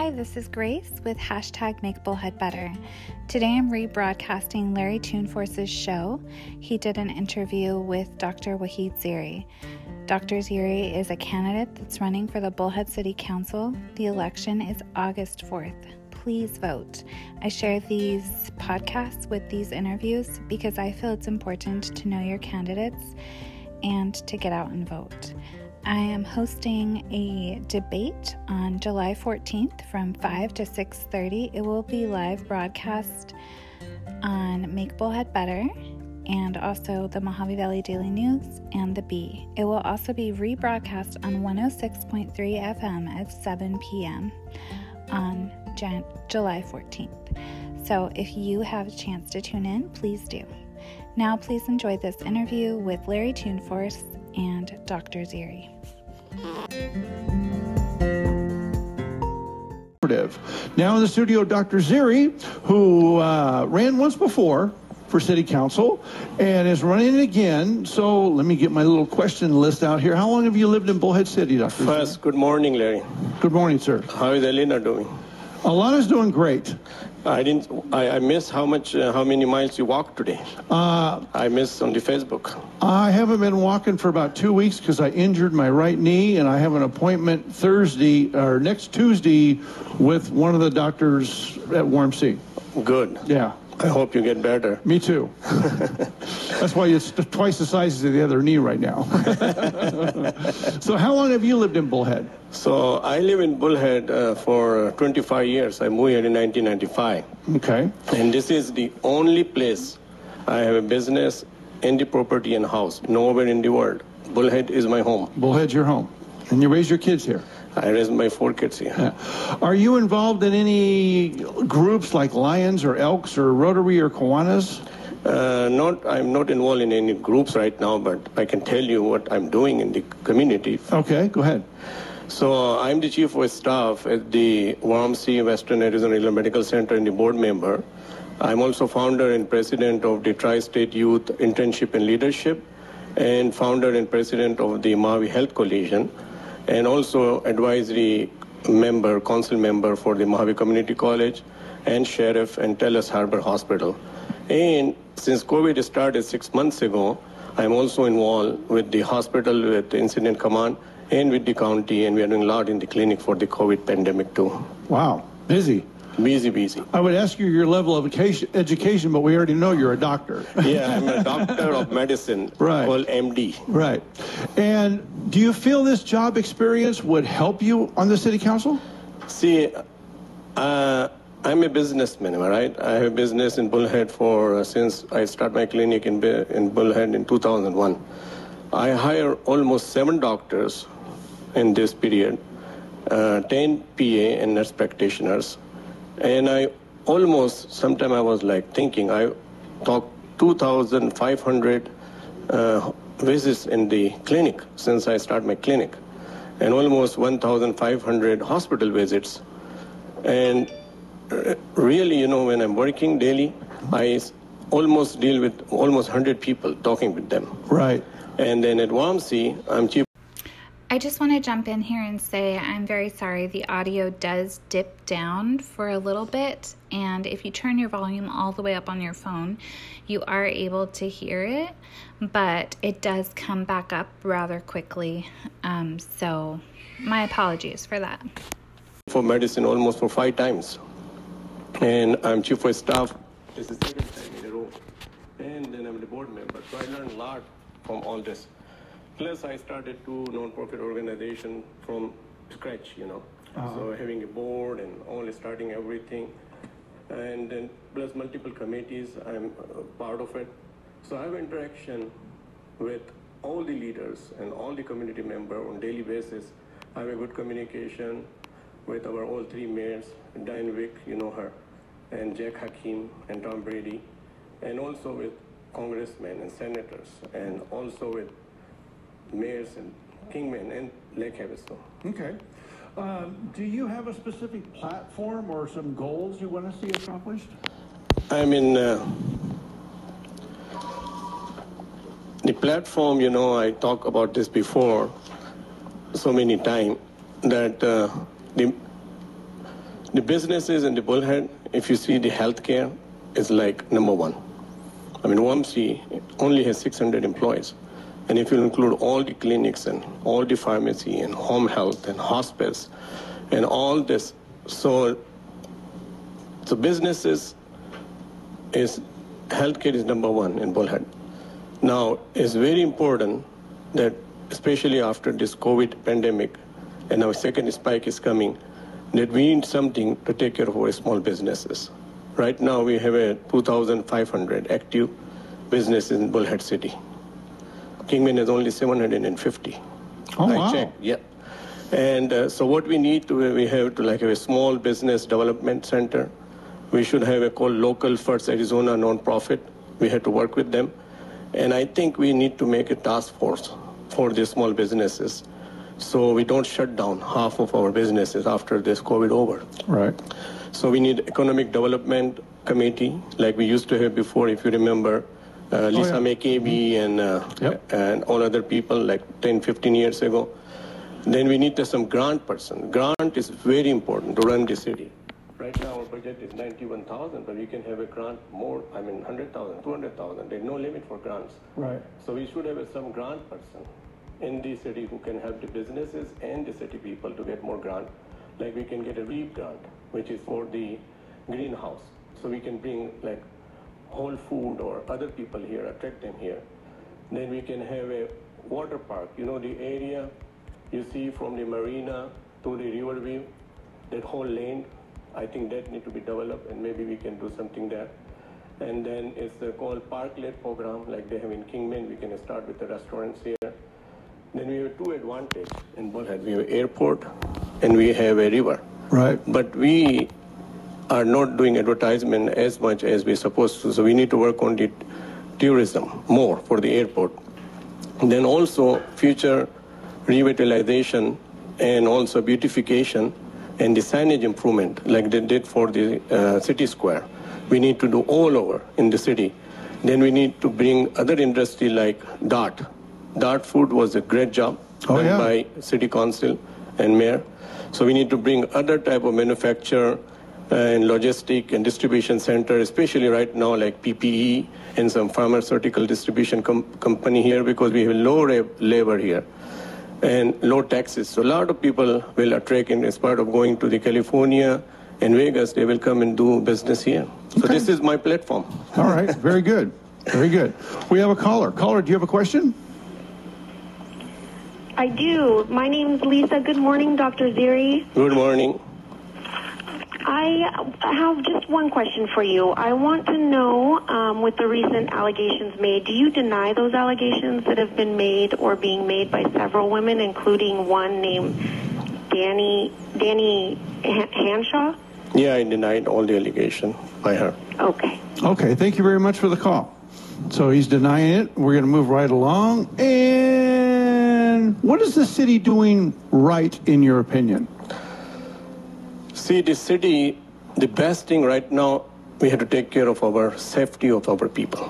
Hi, this is Grace with hashtag Make Bullhead. Today I'm rebroadcasting Larry Toonforce's show. He did an interview with Dr. Wahid Ziri. Dr. Ziri is a candidate that's running for the Bullhead City Council. The election is August 4th. Please vote. I share these podcasts with these interviews because I feel it's important to know your candidates and to get out and vote. I am hosting a debate on July 14th from 5 to 6:30. It will be live broadcast on Make Bullhead Better and also the Mohave Valley Daily News and the Bee. It will also be rebroadcast on 106.3 FM at 7 p.m. on Jan- July 14th. So if you have a chance to tune in, please do. Now, please enjoy this interview with Larry Toonforce and Dr. Ziri. Now in the studio, Dr. Ziri, who uh, ran once before for city council and is running again. So let me get my little question list out here. How long have you lived in Bullhead City, Dr. First, Ziri? good morning, Larry. Good morning, sir. How is Elena doing? Alana's doing great. I didn't. I, I missed how much, uh, how many miles you walked today. Uh, I missed on the Facebook. I haven't been walking for about two weeks because I injured my right knee, and I have an appointment Thursday or next Tuesday with one of the doctors at WARMC. Good. Yeah. I hope you get better. Me too. That's why it's twice the size of the other knee right now. so, how long have you lived in Bullhead? So I live in Bullhead uh, for 25 years. I moved here in 1995, Okay. and this is the only place I have a business and the property and house. Nowhere in the world. Bullhead is my home. Bullhead's your home, and you raise your kids here. I raised my four kids here. Yeah. Are you involved in any groups like Lions or Elks or Rotary or Kiwanis? Uh, not, I'm not involved in any groups right now, but I can tell you what I'm doing in the community. Okay, go ahead. So I'm the chief of staff at the YMC Western Arizona Medical Center and the board member. I'm also founder and president of the Tri-State Youth Internship and Leadership, and founder and president of the Maui Health Coalition, and also advisory member, council member for the Mohave Community College, and sheriff and Telus Harbor Hospital. And since COVID started six months ago, I'm also involved with the hospital, with the incident command, and with the county, and we are doing a lot in the clinic for the COVID pandemic too. Wow, busy. Busy, busy. I would ask you your level of education, but we already know you're a doctor. Yeah, I'm a doctor of medicine, Right. called MD. right. And do you feel this job experience would help you on the city council? See, uh, I'm a businessman, right? I have a business in Bullhead for uh, since I started my clinic in in Bullhead in 2001. I hire almost seven doctors in this period, uh, 10 PA and nurse practitioners, and I almost sometime I was like thinking I talked 2,500 uh, visits in the clinic since I started my clinic, and almost 1,500 hospital visits. And really, you know, when I'm working daily, I almost deal with almost 100 people talking with them. Right. And then at WAMC, I'm chief I just want to jump in here and say I'm very sorry. The audio does dip down for a little bit, and if you turn your volume all the way up on your phone, you are able to hear it, but it does come back up rather quickly. Um, so, my apologies for that. for medicine almost for five times. And I'm chief of staff. This is second time in a row. And then I'm the board member. So I learned a lot from all this. Plus, I started two non-profit organization from scratch, you know. Uh-huh. So having a board and all starting everything. And then plus multiple committees, I'm part of it. So I have interaction with all the leaders and all the community member on daily basis. I have a good communication with our all three mayors, Diane Vick, you know her, and Jack Hakim and Tom Brady, and also with congressmen and senators, and also with mayors and Kingman and Lake Havasu. Okay. Um, do you have a specific platform or some goals you want to see accomplished? I mean, uh, the platform, you know, I talked about this before so many times that uh, the The businesses in the Bullhead, if you see the healthcare, is like number one. I mean, OMC only has 600 employees. And if you include all the clinics and all the pharmacy and home health and hospice and all this, so so businesses is healthcare is number one in Bullhead. Now, it's very important that, especially after this COVID pandemic, and our second spike is coming, that we need something to take care of our small businesses. Right now, we have a 2,500 active businesses in Bullhead City. Kingman is only 750. Oh, I wow. checked, yeah. And uh, so what we need to, we have to like have a small business development center. We should have a called Local First Arizona nonprofit. We have to work with them. And I think we need to make a task force for the small businesses so we don't shut down half of our businesses after this COVID over. Right. So we need economic development committee like we used to have before, if you remember. Uh, Lisa yeah. McCabe and, uh, Yep. and all other people like 10, 15 years ago. Then we need to some grant person. Grant is very important to run the city. Right now our budget is 91,000, but we can have a grant more, I mean 100,000, 200,000. There's no limit for grants. Right. So we should have a, some grant person in the city who can help the businesses and the city people to get more grant. Like we can get a REAP grant, which is for the greenhouse. So we can bring like whole food or other people here, attract them here. Then we can have a water park. You know the area you see from the marina to the river view, that whole lane. I think that need to be developed and maybe we can do something there. And then it's uh, called Parklet program, like they have in Kingman. We can start with the restaurants here. Then we have two advantages in Bullhead. We have airport and we have a river. Right. But we are not doing advertisement as much as we're supposed to. So we need to work on the tourism more for the airport. And then also future revitalization and also beautification and the signage improvement like they did for the uh, city square. We need to do all over in the city. Then we need to bring other industry like Dart. Dart Food was a great job Oh, done yeah. by city council and mayor. So we need to bring other type of manufacture and logistic and distribution center, especially right now like PPE and some pharmaceutical distribution com- company here because we have low ra- labor here and low taxes. So a lot of people will attract in as part of going to the California and Vegas, they will come and do business here. So Okay. this is my platform. All right. Very good. Very good. We have a caller. Caller, do you have a question? I do. My name's Lisa. Good morning, Dr. Ziri. Good morning. I have just one question for you. I want to know, um, with the recent allegations made, do you deny those allegations that have been made or being made by several women, including one named Danny Danny Han- Hanshaw? Yeah, I denied all the allegation by her. Okay. Okay. Thank you very much for the call. So he's denying it. We're going to move right along. And what is the city doing right, in your opinion? See, the city, the best thing right now, we have to take care of our safety of our people.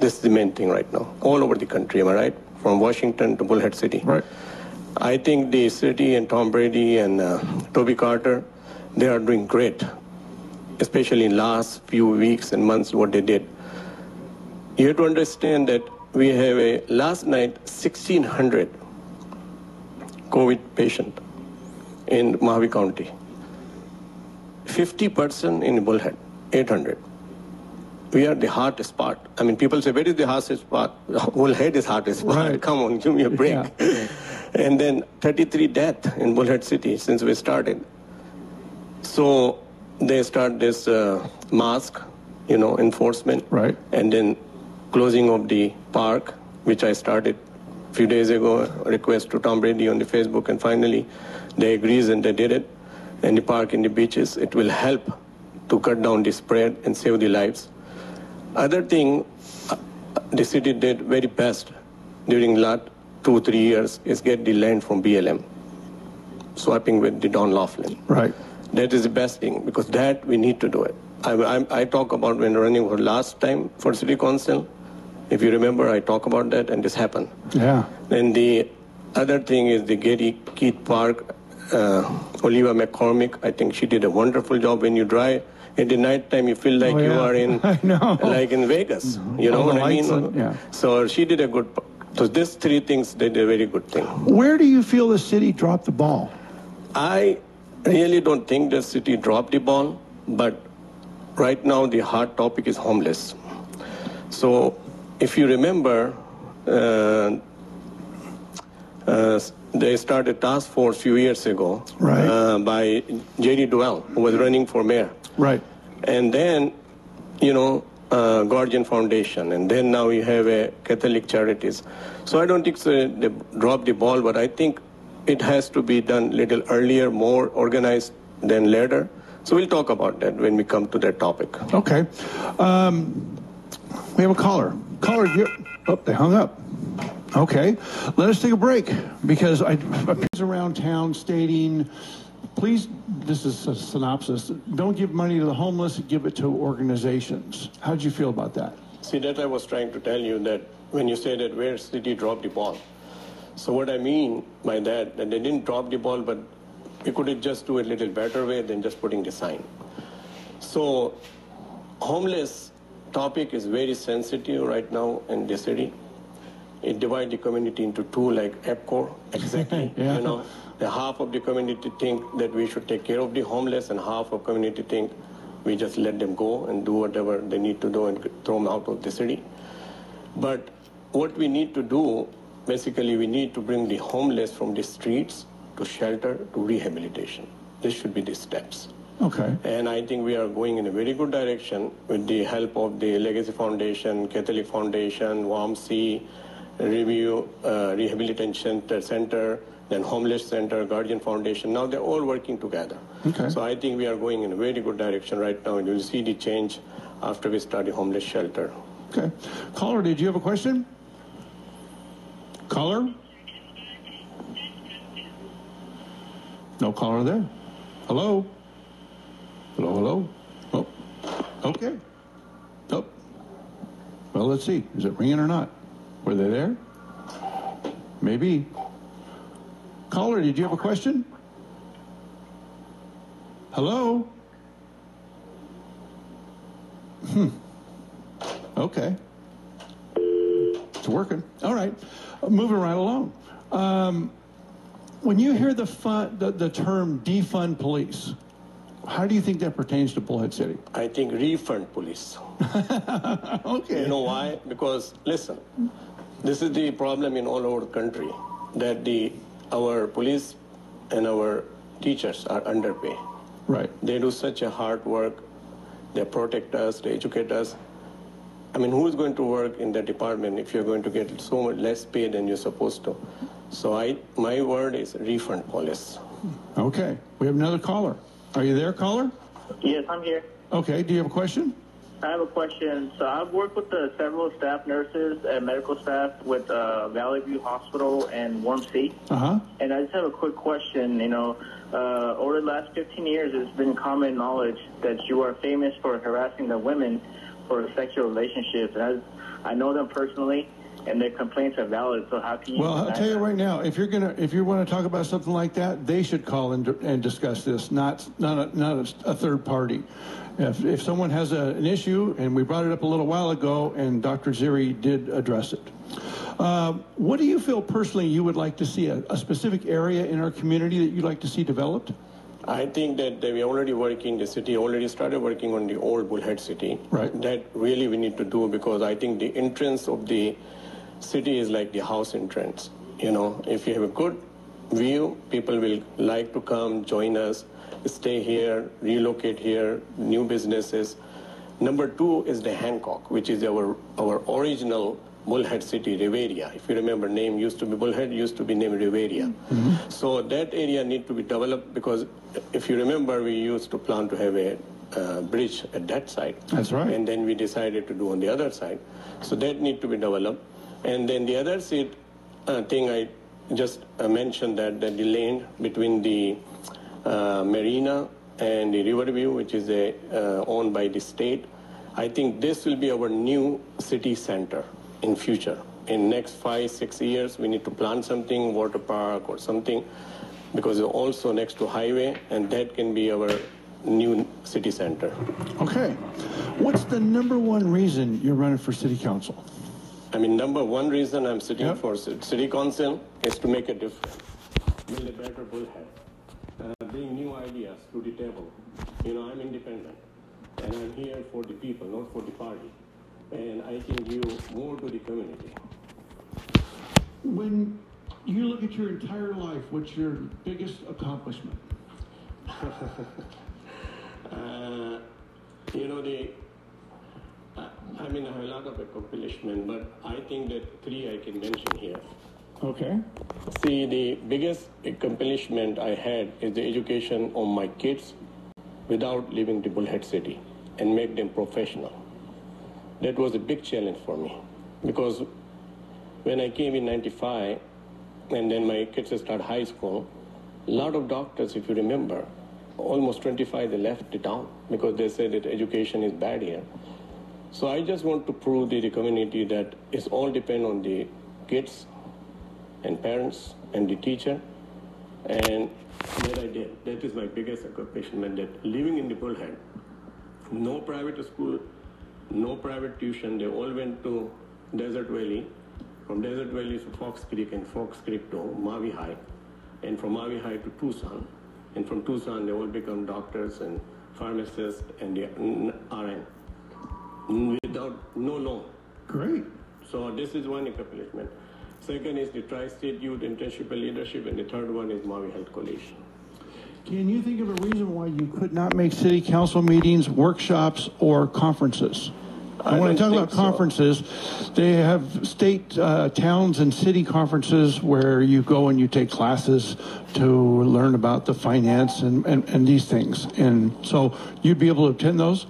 This is the main thing right now, all over the country, am I right? From Washington to Bullhead City. Right. I think the city and Tom Brady and uh, Toby Cotter, they are doing great, especially in last few weeks and months what they did. You have to understand that we have a last night 1600 COVID patient in Mohave County. 50% in Bullhead, 800. We are the hardest part. I mean, people say, where is the hardest part? Bullhead is hardest spot. Right. Come on, give me a break. Yeah. and then 33 death in Bullhead City since we started. So they start this uh, mask, you know, enforcement. Right. And then closing of the park, which I started a few days ago, a request to Tom Brady on the Facebook, and finally they agrees and they did it. And the park and the beaches, it will help to cut down the spread and save the lives. Other thing, the city did very best during last two, three years is get the land from BLM, swapping with the Don Laughlin. Right. That is the best thing because that we need to do it. I, I, I talk about when running for last time for city council. If you remember, I talk about that and this happened. Yeah. And the other thing is the Gary Keith Park Oliva McCormick. I think she did a wonderful job. When you drive In the night time, you feel like Oh, you are in, like in Vegas. You know All the what I mean? and- yeah. So she did a good. So these three things did a very good thing. Where do you feel the city dropped the ball? I really don't think the city dropped the ball, but right now the hot topic is homeless. So if you remember, uh, uh, they started a task force a few years ago Right. uh, by J.D. Duell, who was running for mayor. Right. And then, you know, uh, Guardian Foundation, and then now we have a Catholic Charities. So I don't think so they dropped the ball, but I think it has to be done little earlier, more organized than later. So we'll talk about that when we come to that topic. Okay. Um, we have a caller. Caller, you oh, they hung up. Okay. Let us take a break because I appears around town stating, please, this is a synopsis, don't give money to the homeless, give it to organizations. How did you feel about that? See, that I was trying to tell you that when you say that where city dropped the ball. So what I mean by that, that they didn't drop the ball, but we could just do it a little better way than just putting the sign. So homeless topic is very sensitive right now in the city. It divides the community into two, like EPCOR, exactly. Yeah. You know, the half of the community think that we should take care of the homeless, and half of community think we just let them go and do whatever they need to do and throw them out of the city. But what we need to do, basically, we need to bring the homeless from the streets to shelter to rehabilitation. This should be the steps. Okay. And I think we are going in a very good direction with the help of the Legacy Foundation, Catholic Foundation, WAMC, Review, uh, Rehabilitation Center, Center, then Homeless Center, Guardian Foundation. Now they're all working together. Okay. So I think we are going in a very good direction right now, and you'll see the change after we start the homeless shelter. Okay. Caller, did you have a question? Caller? No caller there. Hello? Hello, hello? Oh, okay. Oh. Well, let's see. Is it ringing or not? Were they there? Maybe. Caller, did you have a question? Hello? Hmm. Okay. It's working. All right. Uh, Moving right along. Um, when you hear the, fun, the, the term defund police, how do you think that pertains to Bullhead City? I think refund police. Okay. You know why? Because listen, this is the problem in all over the country that the our police and our teachers are underpaid. Right. They do such a hard work. They protect us, they educate us. I mean, who is going to work in that department if you're going to get so much less pay than you're supposed to? So I, my word is refund police. Okay. We have another caller. Are you there, caller? Yes, I'm here. Okay. Do you have a question? I have a question. So I've worked with the several staff nurses and medical staff with uh, Valley View Hospital and WARMC. Uh huh. And I just have a quick question. You know, uh, over the last 15 years, it's been common knowledge that you are famous for harassing the women for sexual relationships. And I, I know them personally, and their complaints are valid. So how can you? Well, I'll tell you that? right now, if you're gonna, if you want to talk about something like that, they should call and, and discuss this, not not a, not a, a third party. If, if someone has a, an issue, and we brought it up a little while ago, and Dr. Ziri did address it. Uh, what do you feel personally you would like to see a, a specific area in our community that you'd like to see developed? I think that we are already working, the city already started working on the old Bullhead City. Right. That really we need to do because I think the entrance of the city is like the house entrance. You know, if you have a good view, people will like to come, join us, stay here, relocate here, new businesses. Number two is the Hancock, which is our, our original Bullhead City, Riveria. If you remember, name used to be Bullhead, used to be named Riveria. So that area need to be developed because if you remember, we used to plan to have a uh, bridge at that side. That's right. And then we decided to do on the other side. So that need to be developed. And then the other seat uh, thing I just uh, mentioned that, that the land between the uh, marina and the Riverview, which is a, uh, owned by the state, I think this will be our new city center in future. in next five, six years, we need to plant something, water park or something, because also next to highway, and that can be our new city center. Okay. What's the number one reason you're running for city council? I mean, number one reason I'm sitting for city council is to make a difference, build a better bullhead, uh, bring new ideas to the table. You know, I'm independent, and I'm here for the people, not for the party, and I can give more to the community. When you look at your entire life, what's your biggest accomplishment? Uh, you know, the, I, mean, I have a lot of accomplishment, but I think that three I can mention here. Okay. See, the biggest accomplishment I had is the education of my kids without leaving the Bullhead City and make them professional. That was a big challenge for me because when I came in 95 and then my kids start high school, a lot of doctors, if you remember, almost 25, they left the town because they said that education is bad here. So I just want to prove to the community that it's all depend on the kids and parents and the teacher. And that I did. That is my biggest accomplishment that living in the bullhead, no private school, no private tuition. They all went to Desert Valley, from Desert Valley to Fox Creek and Fox Creek to High, and from Mavi High to Tucson. And from Tucson, they all become doctors and pharmacists and the RN without no loan. Great. So this is one accomplishment. Second is the Tri-State Youth Internship and Leadership, and the third one is Maui Health Coalition. Can you think of a reason why you could not make city council meetings, workshops, or conferences? I And when I talk about think so. conferences, they have state, uh, towns, and city conferences where you go and you take classes to learn about the finance and, and, and these things. And so you'd be able to attend those?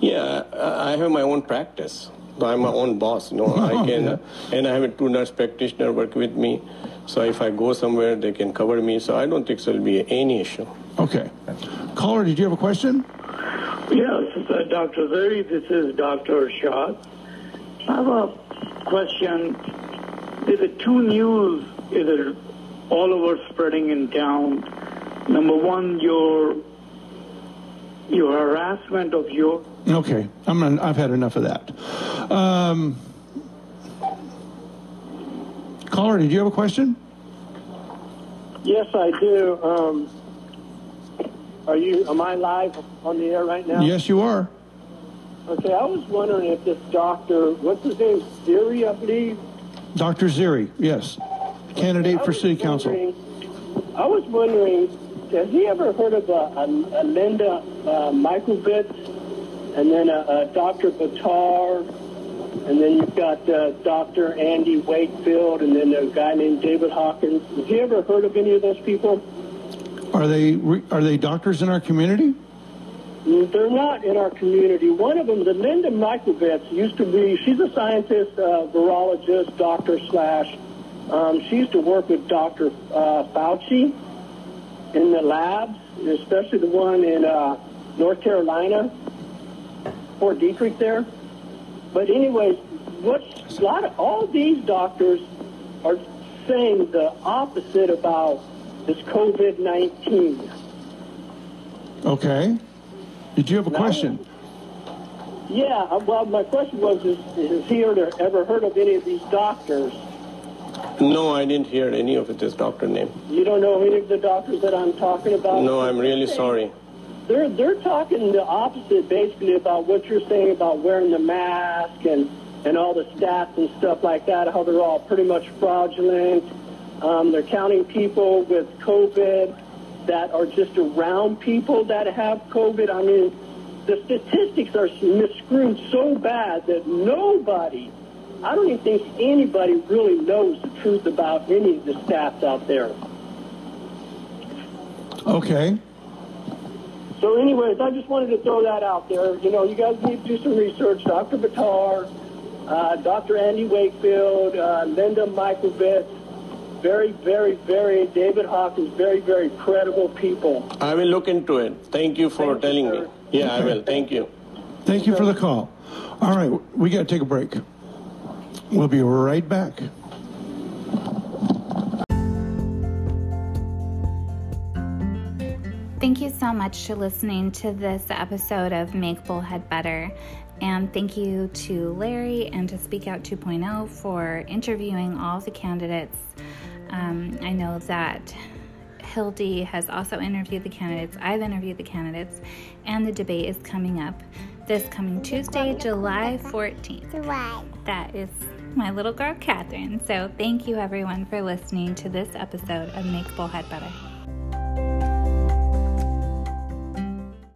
Yeah, I I have my own practice. I'm my own boss. No, I can, Yeah. and I have a two nurse practitioner work with me. So if I go somewhere, they can cover me. So I don't think there will be any issue. Okay. Caller, did you have a question? Yes, uh, Dr. Zuri, this is Dr. Shah. I have a question. There's a two news is it all over spreading in town. Number one, your your harassment of your Okay, I'm on, I've had enough of that. Um, caller, did you have a question? Yes, I do. Um, are you? Am I live on the air right now? Yes, you are. Okay. I was wondering if this doctor, what's his name, Siri, I believe. Dr. Ziri, yes. Candidate for city council. I was wondering, has he ever heard of a, a, a Linda uh, and then a, a Dr. Batar, and then you've got uh, Dr. Andy Wakefield, and then a guy named David Hawkins. Has he ever heard of any of those people? Are they re- are they doctors in our community? They're not in our community. One of them, the Linda Mikovits, used to be, she's a scientist, uh, virologist, doctor slash. Um, she used to work with Dr. Uh, Fauci in the labs, especially the one in uh, North Carolina, Fort Detrick there. But anyways, what's a lot of all these doctors are saying the opposite about this COVID nineteen. Okay. Did you have a No. question? Yeah, uh, well, my question was, is, has he ever, ever heard of any of these doctors? No, I didn't hear any of this doctor name. You don't know any of the doctors that I'm talking about? No, I'm really sorry. They're, they're talking the opposite, basically, about what you're saying about wearing the mask and, and all the stats and stuff like that, how they're all pretty much fraudulent. Um, they're counting people with COVID that are just around people that have COVID. I mean, the statistics are miscrewed so bad that nobody, I don't even think anybody really knows the truth about any of the stats out there. Okay. So, anyways, I just wanted to throw that out there. You know, you guys need to do some research. Dr. Batar, uh, Dr. Andy Wakefield, uh, Linda Mikovits, very, very, very, David Hawkins, very, very credible people. I will look into it. Thank you for Thank telling sir. me. Yeah, I will. Thank you. Thank you for the call. All right, we got to take a break. We'll be right back. Thank you so much for listening to this episode of Make Bullhead Better. And thank you to Larry and to Speak Out 2.0 for interviewing all the candidates. Um, I know that Hildy has also interviewed the candidates. I've interviewed the candidates, and the debate is coming up this coming Tuesday, July 14th. That is my little girl, Catherine. So thank you, everyone, for listening to this episode of Make Bullhead Better.